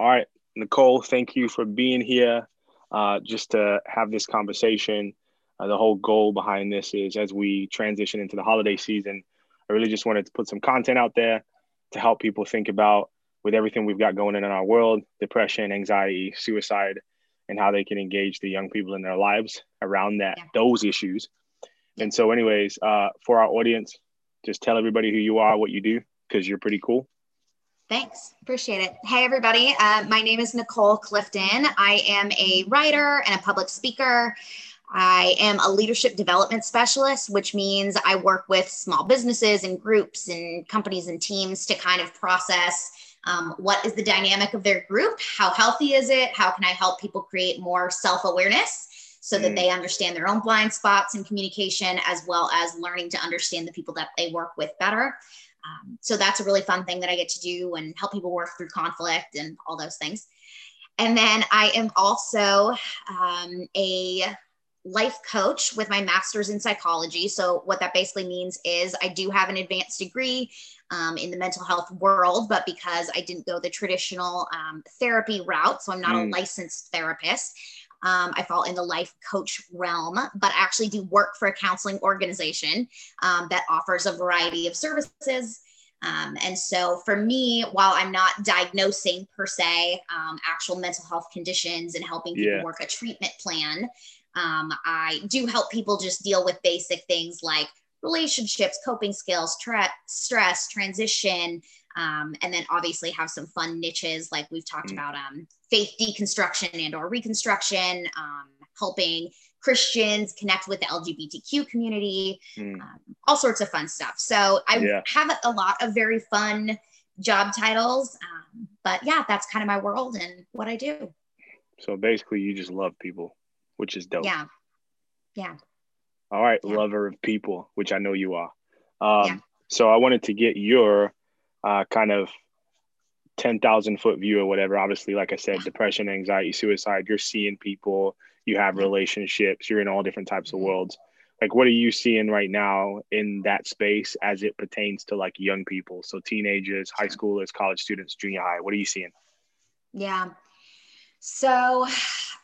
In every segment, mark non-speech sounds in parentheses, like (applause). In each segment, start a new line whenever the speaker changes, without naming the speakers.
All right, Nicole, thank you for being here uh, just to have this conversation. Uh, the whole goal behind this is as we transition into the holiday season, I really just wanted to put some content out there to help people think about with everything we've got going on in our world depression, anxiety, suicide, and how they can engage the young people in their lives around that yeah. those issues. And so, anyways, uh, for our audience, just tell everybody who you are, what you do, because you're pretty cool.
Thanks. Appreciate it. Hey, everybody. Uh, my name is Nicole Clifton. I am a writer and a public speaker. I am a leadership development specialist, which means I work with small businesses and groups and companies and teams to kind of process um, what is the dynamic of their group? How healthy is it? How can I help people create more self awareness? so that mm. they understand their own blind spots in communication as well as learning to understand the people that they work with better. Um, so that's a really fun thing that I get to do and help people work through conflict and all those things. And then I am also um, a life coach with my master's in psychology. So, what that basically means is I do have an advanced degree um, in the mental health world, but because I didn't go the traditional um, therapy route, so I'm not mm. a licensed therapist, um, I fall in the life coach realm, but I actually do work for a counseling organization um, that offers a variety of services. Um, and so for me, while I'm not diagnosing per se um, actual mental health conditions and helping people yeah. work a treatment plan, um, I do help people just deal with basic things like relationships, coping skills, tra- stress, transition, um, and then obviously have some fun niches like we've talked mm. about um, faith deconstruction and or reconstruction um, helping christians connect with the lgbtq community mm. Um, all sorts of fun stuff so i yeah. have a lot of very fun job titles um, but yeah that's kind of my world and what i do
so basically you just love people which is dope
yeah yeah
all right yeah. lover of people which i know you are um, yeah. so i wanted to get your uh, kind of 10,000 foot view or whatever. Obviously, like I said, depression, anxiety, suicide, you're seeing people, you have relationships, you're in all different types of mm-hmm. worlds. Like, what are you seeing right now in that space as it pertains to like young people? So, teenagers, high schoolers, college students, junior high, what are you seeing?
Yeah. So,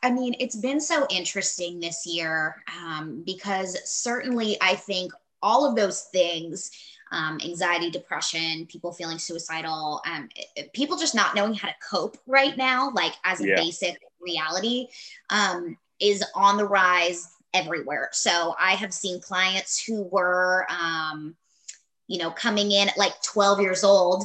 I mean, it's been so interesting this year um, because certainly I think all of those things um, anxiety, depression, people feeling suicidal, um, people just not knowing how to cope right now, like as a yeah. basic reality, um, is on the rise everywhere. So I have seen clients who were, um, you know, coming in at like 12 years old.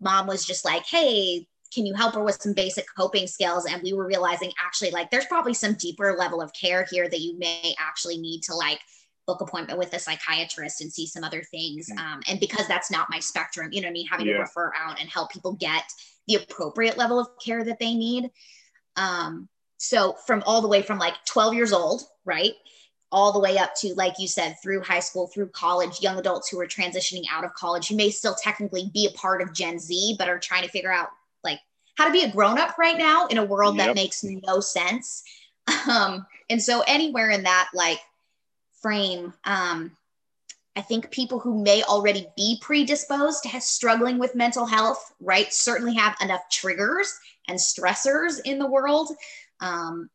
Mom was just like, hey, can you help her with some basic coping skills and we were realizing actually like there's probably some deeper level of care here that you may actually need to like book appointment with a psychiatrist and see some other things. Mm. Um, and because that's not my spectrum, you know, me having yeah. to refer out and help people get the appropriate level of care that they need. Um, so from all the way from like 12 years old, right? All the way up to, like you said, through high school, through college, young adults who are transitioning out of college, who may still technically be a part of Gen Z, but are trying to figure out like how to be a grown up right now in a world yep. that makes no sense. (laughs) Um, and so anywhere in that, like frame um, I think people who may already be predisposed to struggling with mental health, right, certainly have enough triggers and stressors in the world um,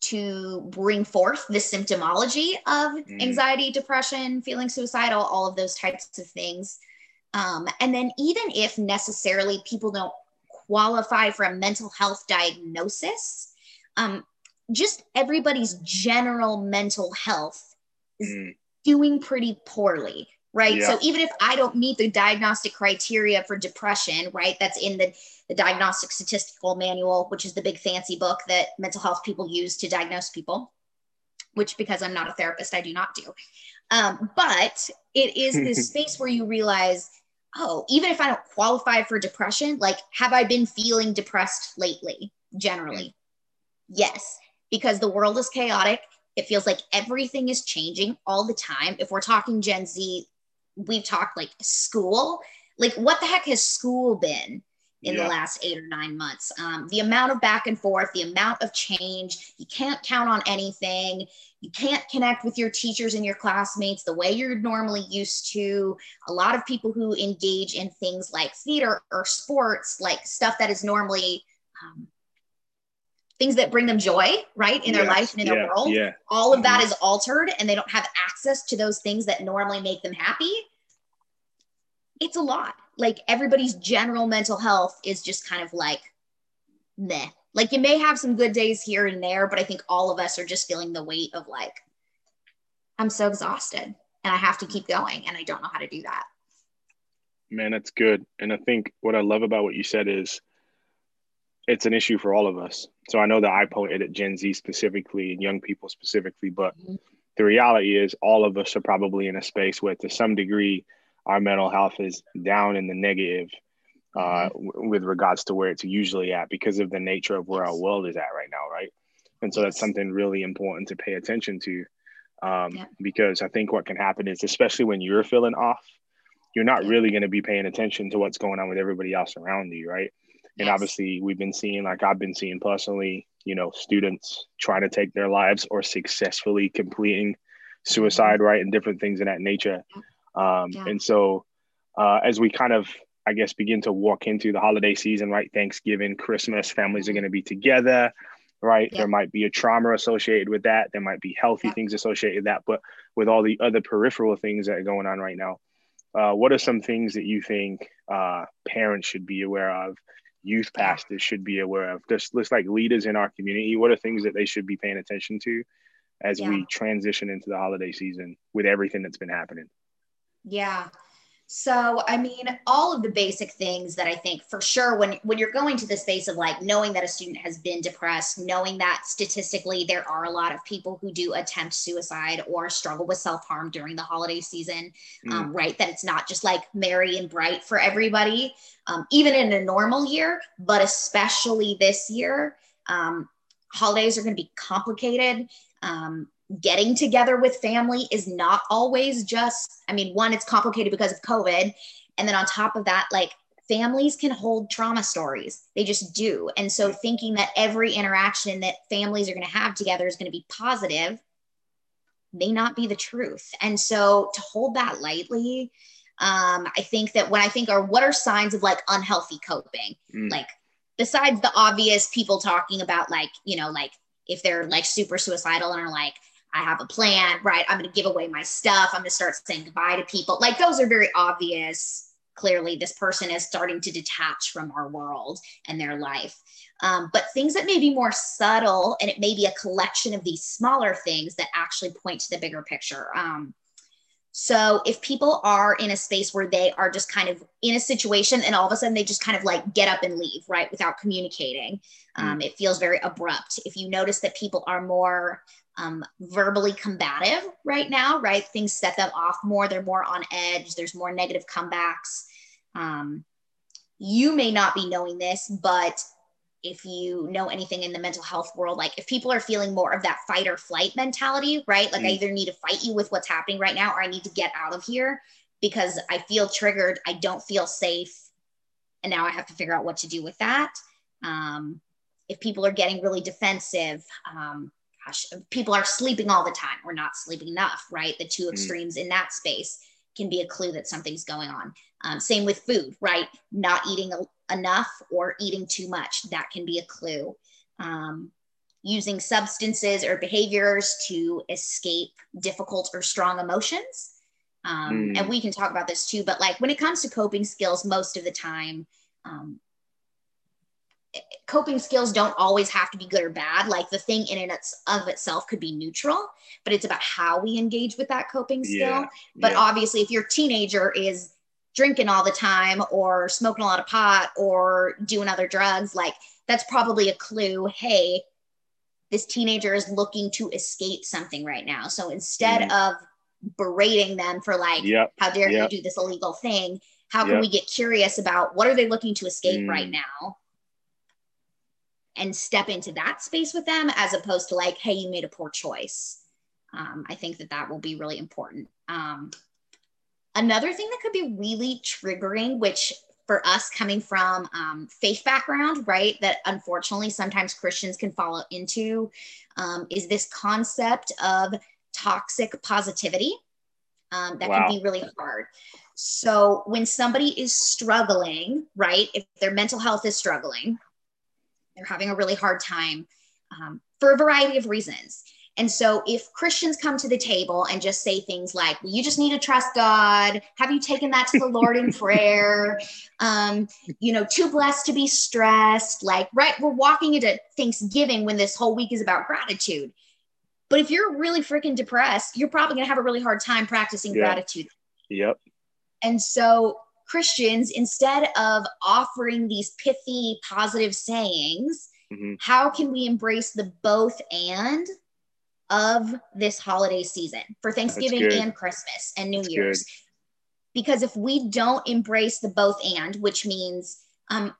to bring forth the symptomology of mm. anxiety, depression, feeling suicidal, all of those types of things. Um, and then, even if necessarily people don't qualify for a mental health diagnosis, um, just everybody's general mental health is mm. doing pretty poorly right? Yeah. so even if i don't meet the diagnostic criteria for depression right that's in the, the diagnostic statistical manual which is the big fancy book that mental health people use to diagnose people which because i'm not a therapist i do not do. Um, but it is (laughs) this space where you realize oh even if i don't qualify for depression like have i been feeling depressed lately generally? Yes because the world is chaotic. It feels like everything is changing all the time. If we're talking Gen Z, we've talked like school. Like, what the heck has school been in yeah. the last eight or nine months. Um, the amount of back and forth, the amount of change, you can't count on anything. You can't connect with your teachers and your classmates the way you're normally used to. A lot of people who engage in things like theater or sports, like stuff that is normally um, things that bring them joy, right, in their yes, life and in yeah, their world. Yeah. All of that mm-hmm. is altered and they don't have access to those things that normally make them happy. It's a lot. Like everybody's general mental health is just kind of like meh. Like you may have some good days here and there, but I think all of us are just feeling the weight of like, I'm so exhausted and I have to keep going and I don't know how to do that.
Man, that's good. And I think what I love about what you said is it's an issue for all of us. So I know that I pointed at Gen Z specifically and young people specifically, but mm-hmm. the reality is all of us are probably in a space where to some degree our mental health is down in the negative uh, mm-hmm. w- with regards to where it's usually at because of the nature of where our world is at right now, right? And so that's something really important to pay attention to um, yeah. because I think what can happen is, especially when you're feeling off, you're not really going to be paying attention to what's going on with everybody else around you, right? And obviously, we've been seeing, like I've been seeing personally, you know, students trying to take their lives or successfully completing suicide, mm-hmm. right, and different things of that nature. Um, yeah. And so, uh, as we kind of, I guess, begin to walk into the holiday season, right, Thanksgiving, Christmas, families mm-hmm. are going to be together, right? Yeah. There might be a trauma associated with that. There might be healthy yeah. things associated with that. But with all the other peripheral things that are going on right now, uh, what are some things that you think uh, parents should be aware of youth pastors should be aware of? Just looks like leaders in our community. What are things that they should be paying attention to as yeah. we transition into the holiday season with everything that's been happening?
Yeah. So, I mean, all of the basic things that I think for sure when when you're going to the space of like knowing that a student has been depressed, knowing that statistically there are a lot of people who do attempt suicide or struggle with self-harm during the holiday season, mm. um, right? That it's not just like merry and bright for everybody, um, even in a normal year, but especially this year. Um, holidays are going to be complicated. Um, getting together with family is not always just, I mean, one, it's complicated because of COVID. And then on top of that, like families can hold trauma stories. They just do. And so thinking that every interaction that families are going to have together is going to be positive may not be the truth. And so to hold that lightly, um, I think that when I think are what are signs of like unhealthy coping, mm. like besides the obvious people talking about like, you know, like if they're like super suicidal and are like, I have a plan, right? I'm going to give away my stuff. I'm going to start saying goodbye to people. Like those are very obvious. Clearly, this person is starting to detach from our world and their life. Um, but things that may be more subtle, and it may be a collection of these smaller things that actually point to the bigger picture. Um, so if people are in a space where they are just kind of in a situation and all of a sudden they just kind of like get up and leave, right, without communicating, um, mm. it feels very abrupt. If you notice that people are more um, verbally combative right now, right? Things set them off more. They're more on edge. There's more negative comebacks. Um, you may not be knowing this, but if you know anything in the mental health world, like if people are feeling more of that fight or flight mentality, right? Like mm. I either need to fight you with what's happening right now or I need to get out of here because I feel triggered. I don't feel safe. And now I have to figure out what to do with that. Um, if people are getting really defensive, um, gosh, people are sleeping all the time or not sleeping enough, right? The two mm. extremes mm. in that space can be a clue that something's going on. Um, same with food, right? Not eating a, enough or eating too much, that can be a clue. Um, using substances or behaviors to escape difficult or strong emotions. Um, mm. And we can talk about this too, but like when it comes to coping skills, most of the time, um, coping skills don't always have to be good or bad. Like the thing in and of itself could be neutral, but it's about how we engage with that coping skill. Yeah, but yeah. obviously, if your teenager is drinking all the time or smoking a lot of pot or doing other drugs, like that's probably a clue. Hey, this teenager is looking to escape something right now. So instead mm. of berating them for like, yep. how dare yep. you do this illegal thing? How can yep. we get curious about what are they looking to escape mm. right now? And step into that space with them as opposed to like, hey, you made a poor choice. Um, I think that that will be really important. Um, another thing that could be really triggering, which for us coming from um, faith background, right, that unfortunately sometimes Christians can fall into, um, is this concept of toxic positivity um, that wow. can be really hard. So when somebody is struggling, right, if their mental health is struggling, they're having a really hard time um, for a variety of reasons. And so, if Christians come to the table and just say things like, well, you just need to trust God, have you taken that to the Lord in (laughs) prayer? Um, you know, too blessed to be stressed. Like, right, we're walking into Thanksgiving when this whole week is about gratitude. But if you're really freaking depressed, you're probably going to have a really hard time practicing yeah. gratitude.
Yep.
And so, Christians, instead of offering these pithy, positive sayings, mm-hmm. how can we embrace the both and? of this holiday season for Thanksgiving and Christmas and New That's Year's. Good. Because if we don't embrace the both and, which means, um,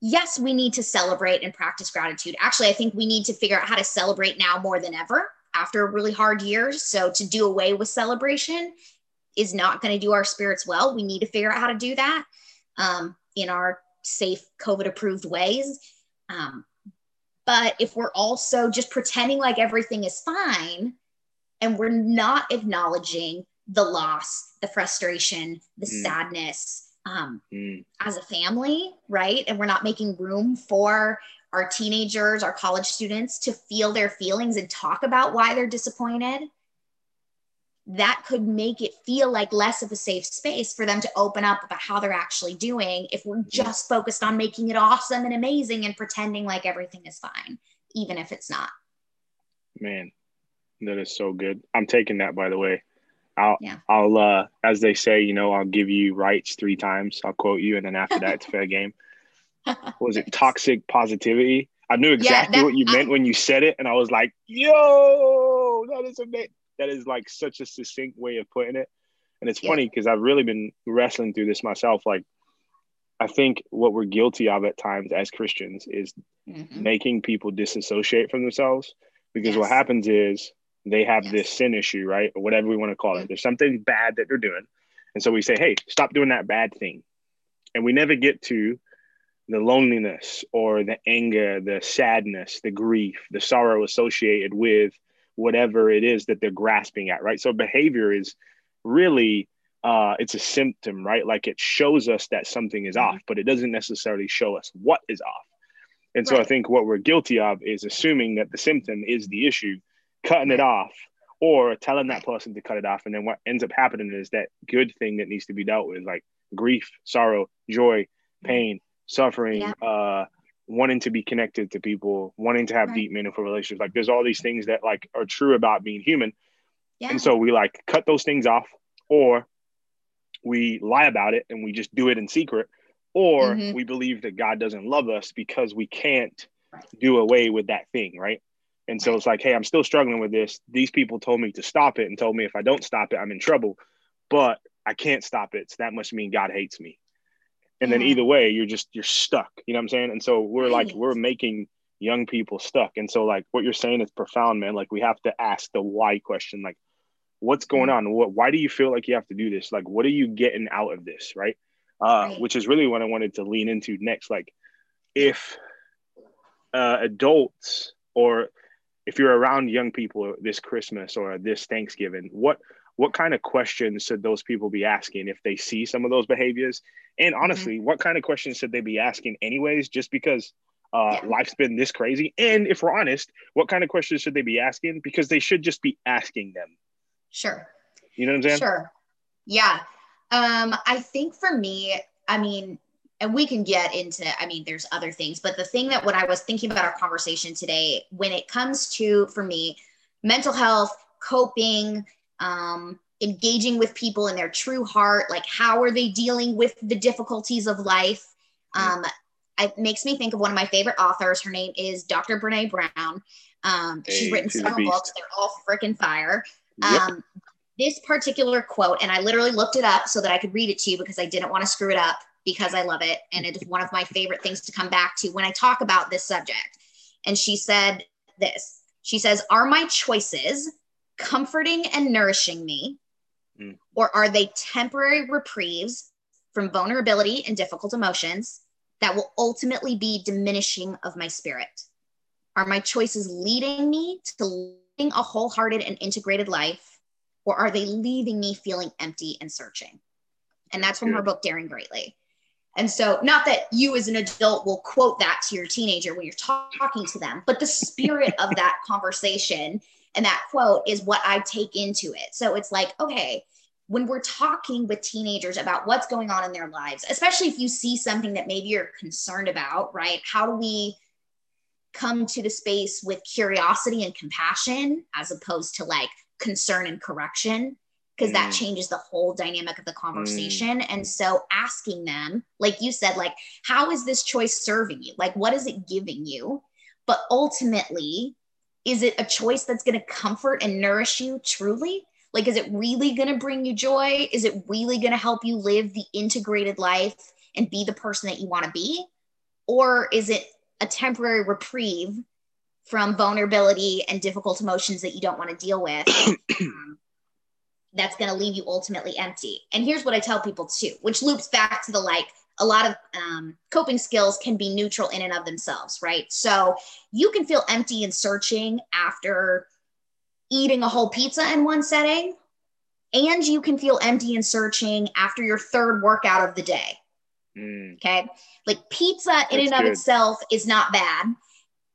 yes, we need to celebrate and practice gratitude. Actually, I think we need to figure out how to celebrate now more than ever after a really hard year. So to do away with celebration is not going to do our spirits well. We need to figure out how to do that um, in our safe COVID approved ways. Um, but if we're also just pretending like everything is fine and we're not acknowledging the loss, the frustration, the mm. sadness um, mm. as a family, right? And we're not making room for our teenagers, our college students to feel their feelings and talk about why they're disappointed that could make it feel like less of a safe space for them to open up about how they're actually doing if we're just focused on making it awesome and amazing and pretending like everything is fine, even if it's not.
Man, that is so good. I'm taking that by the way. I'll yeah. I'll uh as they say, you know, I'll give you rights three times. I'll quote you and then after that it's fair game. (laughs) What was it toxic positivity? I knew exactly yeah, that, what you meant I, when you said it, and I was like, "Yo, that is amazing." That is like such a succinct way of putting it. And it's yeah. funny because I've really been wrestling through this myself. Like, I think what we're guilty of at times as Christians is mm-hmm. making people disassociate from themselves because yes. what happens is they have yes. this sin issue, right? Or whatever we want to call it. Mm-hmm. There's something bad that they're doing. And so we say, hey, stop doing that bad thing. And we never get to the loneliness or the anger, the sadness, the grief, the sorrow associated with whatever it is that they're grasping at, right? So behavior is really uh, it's a symptom, right? Like it shows us that something is mm-hmm. off, but it doesn't necessarily show us what is off. And so right. I think what we're guilty of is assuming that the symptom is the issue, cutting it off, or telling that person to cut it off. And then what ends up happening is that good thing that needs to be dealt with, like grief, sorrow, joy, mm-hmm. pain, suffering, yeah. uh, wanting to be connected to people, wanting to have right. deep, meaningful relationships. Like there's all these things that like are true about being human. Yeah. And so we like cut those things off or we lie about it and we just do it in secret or mm-hmm. we believe that God doesn't love us because we can't do away with that thing, right? And so right. it's like, hey, I'm still struggling with this. These people told me to stop it and told me if I don't stop it, I'm in trouble. But I can't stop it. So that must mean God hates me and then either way you're just you're stuck you know what i'm saying? And so we're right. like we're making young people stuck. And so like what you're saying is profound man. Like we have to ask the why question like what's going on? What why do you feel like you have to do this? Like what are you getting out of this right? Uh right. which is really what i wanted to lean into next. Like if uh adults or if you're around young people this christmas or this thanksgiving what what kind of questions should those people be asking if they see some of those behaviors? And mm-hmm. honestly, mm-hmm. what kind of questions should they be asking anyways, just because uh, yeah. life's been this crazy? And if we're honest, what kind of questions should they be asking? Because they should just be asking them.
Sure.
You know what I'm saying?
Sure. Yeah. Um, I think for me, I mean, and we can get into, I mean, there's other things, but the thing that when I was thinking about our conversation today, when it comes to, for me, mental health, coping, um, engaging with people in their true heart like how are they dealing with the difficulties of life? Um, it makes me think of one of my favorite authors. Her name is dr brene brown. Um, hey, she's written several books. They're all freaking fire. Yep. um, this particular quote and i literally looked it up so that i could read it to you because i didn't want to screw it up because i love it and it is one of my favorite things to come back to when i talk about this subject. And she said this. She says are my choices comforting and nourishing me? Mm. Or are they temporary reprieves from vulnerability and difficult emotions that will ultimately be diminishing of my spirit? Are my choices leading me to living a wholehearted and integrated life, or are they leaving me feeling empty and searching? And that's from her book, Daring Greatly. And so, not that you as an adult will quote that to your teenager when you're talking to them, but the spirit of that (laughs) conversation and that quote is what I take into it. So it's like, okay, when we're talking with teenagers about what's going on in their lives, especially if you see something that maybe you're concerned about, right? How do we come to the space with curiosity and compassion as opposed to like concern and correction? Because mm. that changes the whole dynamic of the conversation. Mm. And so asking them, like you said, like, how is this choice serving you? Like, what is it giving you? But ultimately, is it a choice that's going to comfort and nourish you truly? Like, is it really going to bring you joy? Is it really going to help you live the integrated life and be the person that you want to be? Or is it a temporary reprieve from vulnerability and difficult emotions that you don't want to deal with? um, (coughs) that's going to leave you ultimately empty. And here's what I tell people too, which loops back to the like, a lot of um, coping skills can be neutral in and of themselves, right? So you can feel empty and searching after eating a whole pizza in one setting, and you can feel empty and searching after your third workout of the day. Mm. Okay. Like pizza in That's and of good. itself is not bad.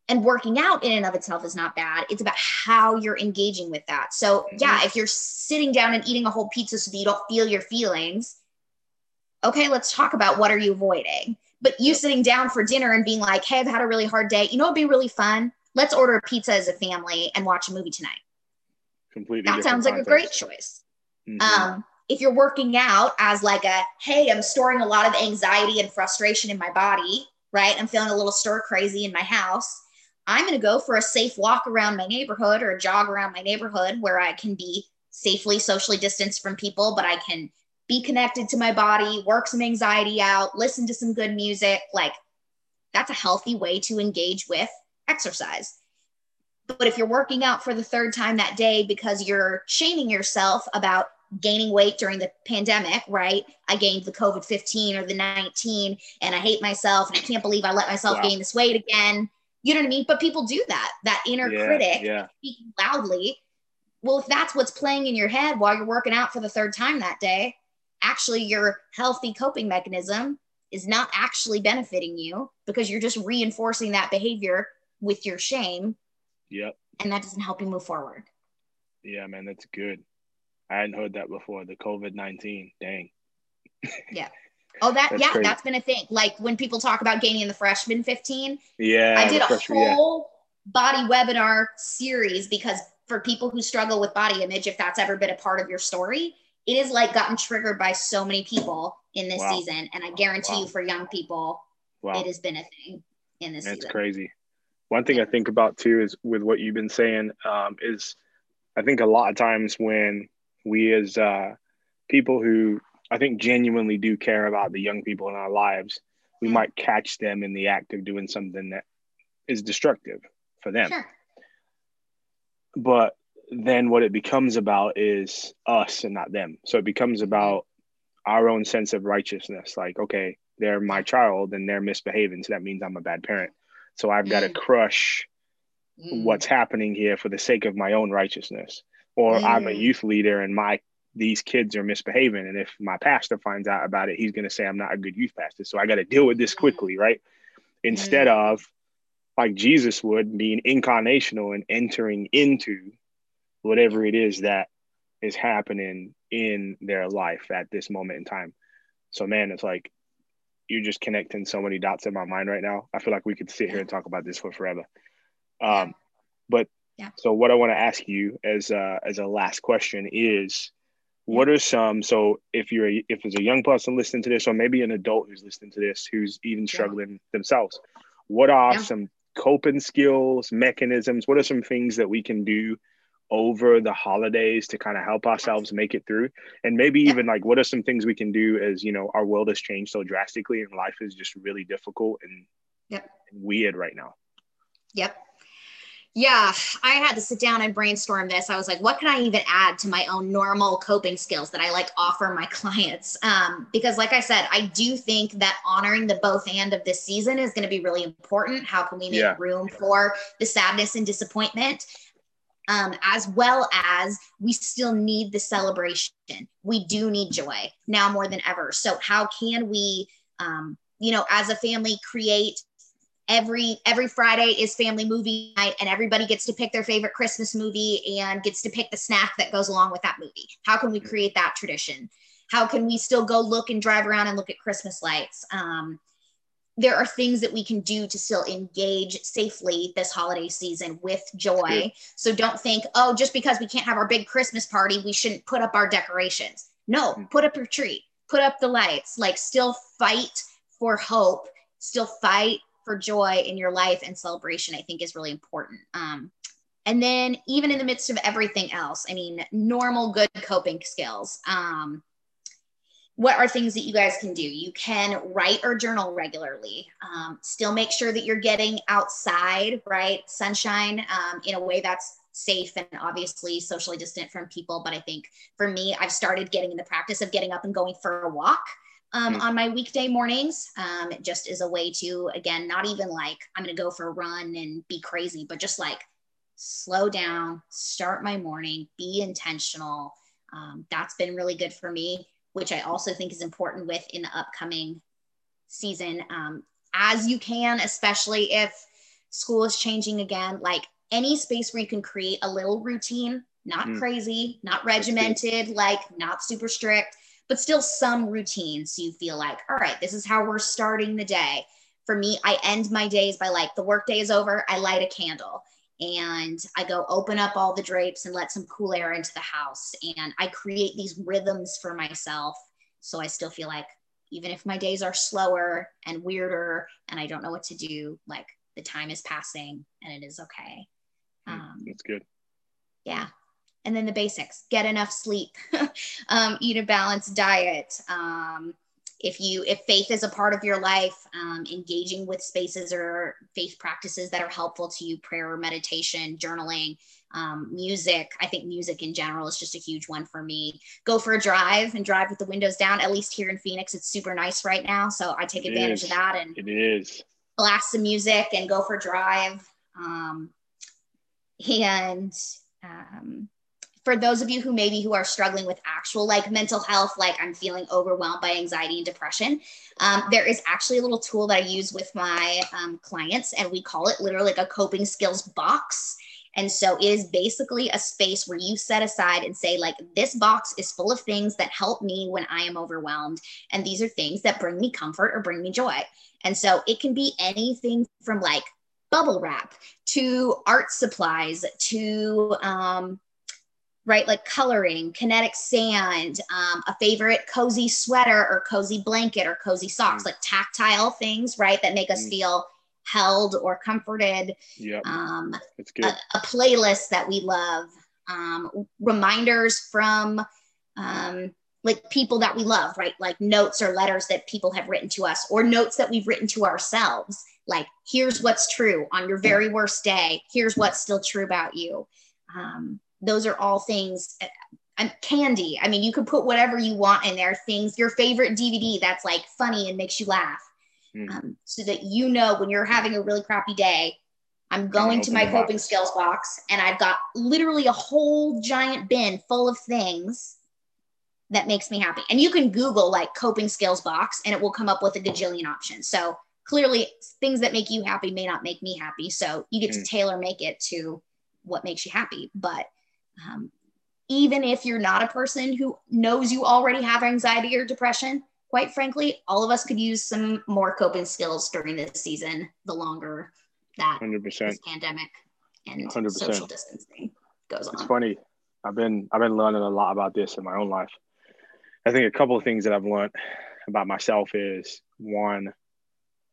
And working out in and of itself is not bad. It's about how you're engaging with that. So, mm-hmm. yeah, if you're sitting down and eating a whole pizza so that you don't feel your feelings, okay, let's talk about what are you avoiding. But you yep. sitting down for dinner and being like, hey, I've had a really hard day. You know, it'd be really fun. Let's order a pizza as a family and watch a movie tonight
completely.
That sounds like context. a great choice. Mm-hmm. Um, if you're working out as like a, hey, I'm storing a lot of anxiety and frustration in my body, right? I'm feeling a little stir crazy in my house. I'm going to go for a safe walk around my neighborhood or a jog around my neighborhood where I can be safely socially distanced from people, but I can be connected to my body, work some anxiety out, listen to some good music. Like that's a healthy way to engage with exercise. But if you're working out for the third time that day because you're shaming yourself about gaining weight during the pandemic, right? I gained the COVID 15 or the 19 and I hate myself and I can't believe I let myself wow. gain this weight again. You know what I mean? But people do that, that inner yeah, critic yeah. speaking loudly. Well, if that's what's playing in your head while you're working out for the third time that day, actually your healthy coping mechanism is not actually benefiting you because you're just reinforcing that behavior with your shame
Yep.
And that doesn't help you move forward.
Yeah, man, that's good. I hadn't heard that before. The COVID nineteen, dang. (laughs)
Yeah. Oh, that yeah, crazy. that's been a thing. Like when people talk about gaining the freshman fifteen.
Yeah.
I did a whole yeah. body webinar series because for people who struggle with body image, if that's ever been a part of your story, it is like gotten triggered by so many people in this wow. season, and I guarantee wow. you, for young people, wow. it has been a thing in this. Season.
That's
season.
crazy. One thing I think about too is with what you've been saying um, is I think a lot of times when we as uh, people who I think genuinely do care about the young people in our lives, we mm-hmm. might catch them in the act of doing something that is destructive for them. Sure. But then what it becomes about is us and not them. So it becomes about our own sense of righteousness. Like, okay, they're my child and they're misbehaving. So that means I'm a bad parent. So I've got to mm. crush mm. what's happening here for the sake of my own righteousness. Or mm. I'm a mm. youth leader and my these kids are misbehaving. And if my pastor finds out about it, he's gonna say I'm not a good youth pastor. So I got to deal with this mm. quickly, right? Instead mm. of like Jesus would being incarnational and entering into whatever it is that is happening in their life at this moment in time. So man, it's like you're just connecting so many dots in my mind right now. I feel like we could sit here and talk about this for forever. Um, but yeah. so what I want to ask you as a, as a last question is, what are some so if you're a, if there's a young person listening to this or maybe an adult who's listening to this who's even struggling yeah. themselves what are yeah. some coping skills mechanisms what are some things that we can do over the holidays to kind of help ourselves make it through and maybe even like what are some things we can do as you know our world has changed so drastically and life is just really difficult and,
yep.
weird right now
yep Yeah, I had to sit down and brainstorm this. I was like, what can I even add to my own normal coping skills that I like offer my clients? Um, because, like I said, I do think that honoring the both and of this season is going to be really important. How can we make yeah. room for the sadness and disappointment? Um, as well as we still need the celebration. We do need joy now more than ever. So, how can we, um, you know, as a family, create every every friday is family movie night and everybody gets to pick their favorite christmas movie and gets to pick the snack that goes along with that movie how can we create that tradition how can we still go look and drive around and look at christmas lights um, there are things that we can do to still engage safely this holiday season with joy so don't think oh just because we can't have our big christmas party we shouldn't put up our decorations no mm. put up your tree put up the lights like still fight for hope still fight for joy in your life and celebration, I think is really important. Um, and then even in the midst of everything else, I mean, normal good coping skills. Um, what are things that you guys can do? You can write or journal regularly. Um, still make sure that you're getting outside, right? Sunshine um, in a way that's safe and obviously socially distant from people. But I think for me, I've started getting in the practice of getting up and going for a walk um, mm. on my weekday mornings, um, just as a way to, again, not even like I'm going to go for a run and be crazy, but just like slow down, start my morning, be intentional. Um, that's been really good for me, which I also think is important with in the upcoming season. Um, as you can, especially if school is changing again, like any space where you can create a little routine, not mm. crazy, not regimented, like not super strict but still some routine. So you feel like, all right, this is how we're starting the day. For me, I end my days by like the workday is over, I light a candle and I go open up all the drapes and let some cool air into the house. And I create these rhythms for myself. So I still feel like even if my days are slower and weirder and I don't know what to do, like the time is passing and it is okay.
Hmm, um, That's good.
Yeah and then the basics get enough sleep (laughs) um, eat a balanced diet um, if you if faith is a part of your life um, engaging with spaces or faith practices that are helpful to you prayer meditation journaling um, music i think music in general is just a huge one for me go for a drive and drive with the windows down at least here in phoenix it's super nice right now so i take it advantage is. of that and
it is
blast some music and go for a drive um, and um, for those of you who maybe who are struggling with actual like mental health like i'm feeling overwhelmed by anxiety and depression um, there is actually a little tool that i use with my um, clients and we call it literally like a coping skills box. And so it is basically a space where you set aside and say like this box is full of things that help me when i am overwhelmed and these are things that bring me comfort or bring me joy. And so it can be anything from like bubble wrap to art supplies to um, right? Like coloring, kinetic sand, um, a favorite cozy sweater or cozy blanket or cozy socks, mm. like tactile things, right? That make us mm. feel held or comforted.
Yeah.
Um, it's good. A, a, playlist that we love, um, reminders from um, like people that we love, right? Like notes or letters that people have written to us or notes that we've written to ourselves. Like, here's what's true on your very worst day. Here's what's still true about you. Um, those are all things and candy. I mean, you can put whatever you want in there, things, your favorite DVD that's like funny and makes you laugh. Mm. Um, so that you know when you're having a really crappy day, I'm going to my coping box. skills box and I've got literally a whole giant bin full of things that makes me happy. And you can Google like coping skills box and it will come up with a gajillion options. So clearly, things that make you happy may not make me happy. So you get mm. to tailor make it to what makes you happy. But um, even if you're not a person who knows you already have anxiety or depression, quite frankly, all of us could use some more coping skills during this season, the longer that 100%. this pandemic and 100%. social distancing goes on.
It's funny. I've been I've been learning a lot about this in my own life. I think a couple of things that I've learned about myself is one,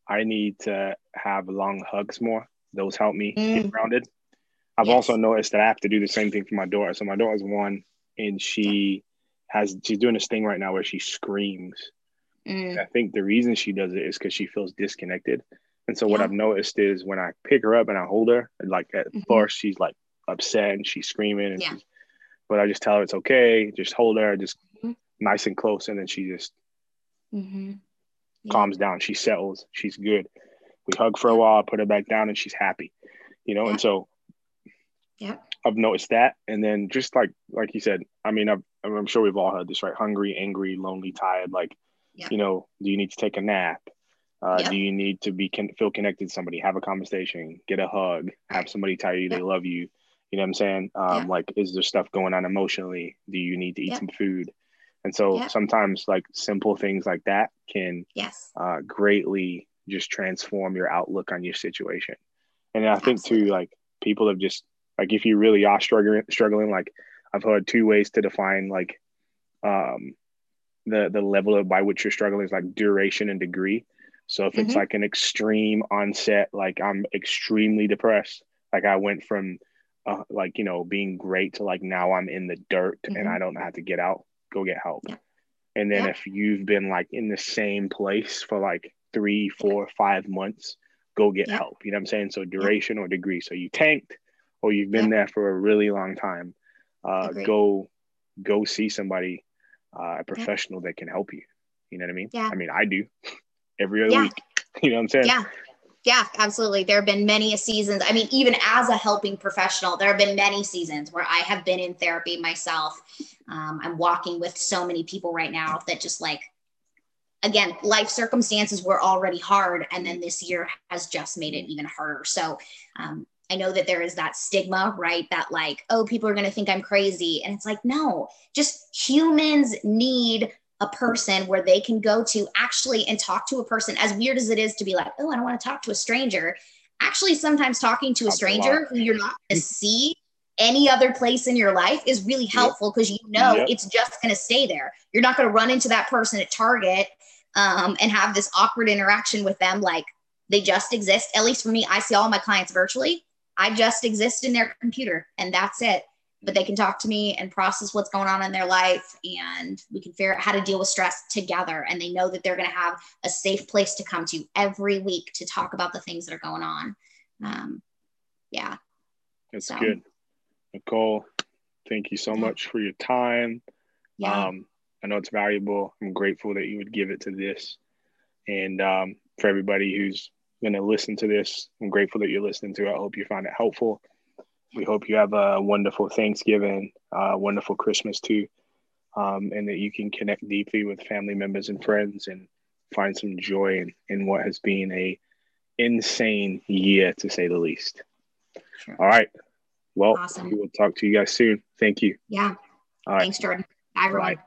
I need to have long hugs more. Those help me mm. get grounded. I've yes. also noticed that I have to do the same thing for my daughter. So my daughter's one, and she has she's doing this thing right now where she screams. Mm. I think the reason she does it is because she feels disconnected. And so what I've noticed is when I pick her up and I hold her, like at mm-hmm. first she's like upset and she's screaming, and yeah. she's, but I just tell her it's okay, just hold her, just mm-hmm. nice and close, and then she just mm-hmm. yeah. calms down. She settles. She's good. We hug for a while, put her back down, and she's happy. You know, yeah. and so
yeah,
I've noticed that, and then just like like you said, I mean, i am sure we've all heard this, right? Hungry, angry, lonely, tired. Like, you know, do you need to take a nap? Uh, yep. Do you need to be can, feel connected to somebody? Have a conversation, get a hug, have somebody tell you yep. they love you. You know what I'm saying? Um. Like, is there stuff going on emotionally? Do you need to eat some food? And so sometimes, like simple things like that can
yes
uh, greatly just transform your outlook on your situation. And I think Absolutely. too, like people have just like if you really are struggling, struggling, like I've heard two ways to define like um, the the level of by which you're struggling is like duration and degree. So if mm-hmm. it's like an extreme onset, like I'm extremely depressed, like I went from uh, like you know being great to like now I'm in the dirt mm-hmm. and I don't know how to get out, go get help. Yeah. And then yeah. if you've been like in the same place for like three, four, five months, go get yeah. help. You know what I'm saying? So duration or degree. So you tanked or you've been there for a really long time. Uh, go go see somebody, uh, a professional that can help you. You know what I mean?
Yeah.
I mean, I do (laughs) every other yeah. week. (laughs) You know what I'm saying?
Yeah. Yeah, absolutely. There have been many seasons. I mean, even as a helping professional, there have been many seasons where I have been in therapy myself. Um, I'm walking with so many people right now that just like, again, life circumstances were already hard. And then this year has just made it even harder. So, um, I know that there is that stigma, right? That like, oh, people are going to think I'm crazy. And it's like, no, just humans need a person where they can go to actually and talk to a person as weird as it is to be like oh i don't want to talk to a stranger actually sometimes talking to a stranger who you're not going to see any other place in your life is really helpful because you know yep. it's just going to stay there you're not going to run into that person at target um, and have this awkward interaction with them like they just exist at least for me i see all my clients virtually i just exist in their computer and that's it. But they can talk to me and process what's going on in their life and we can figure out how to deal with stress together. And they know that they're going to have a safe place to come to every week to talk about the things that are going on. Um, yeah.
That's so. good. Nicole thank you so much for your time.
Yeah.
um, i know it's valuable. I'm grateful that you would give it to this. And um, for everybody who's going to listen to this i'm grateful that you're listening to it i hope you find it helpful we hope you have a wonderful Thanksgiving, uh, wonderful Christmas too, um, and that you can connect deeply with family members and friends and find some joy in, in what has been a insane year to say the least. Sure. All right. Well, awesome. we will talk to you guys soon. Thank you.
Yeah. Thanks, Jordan. Bye, everyone. Bye.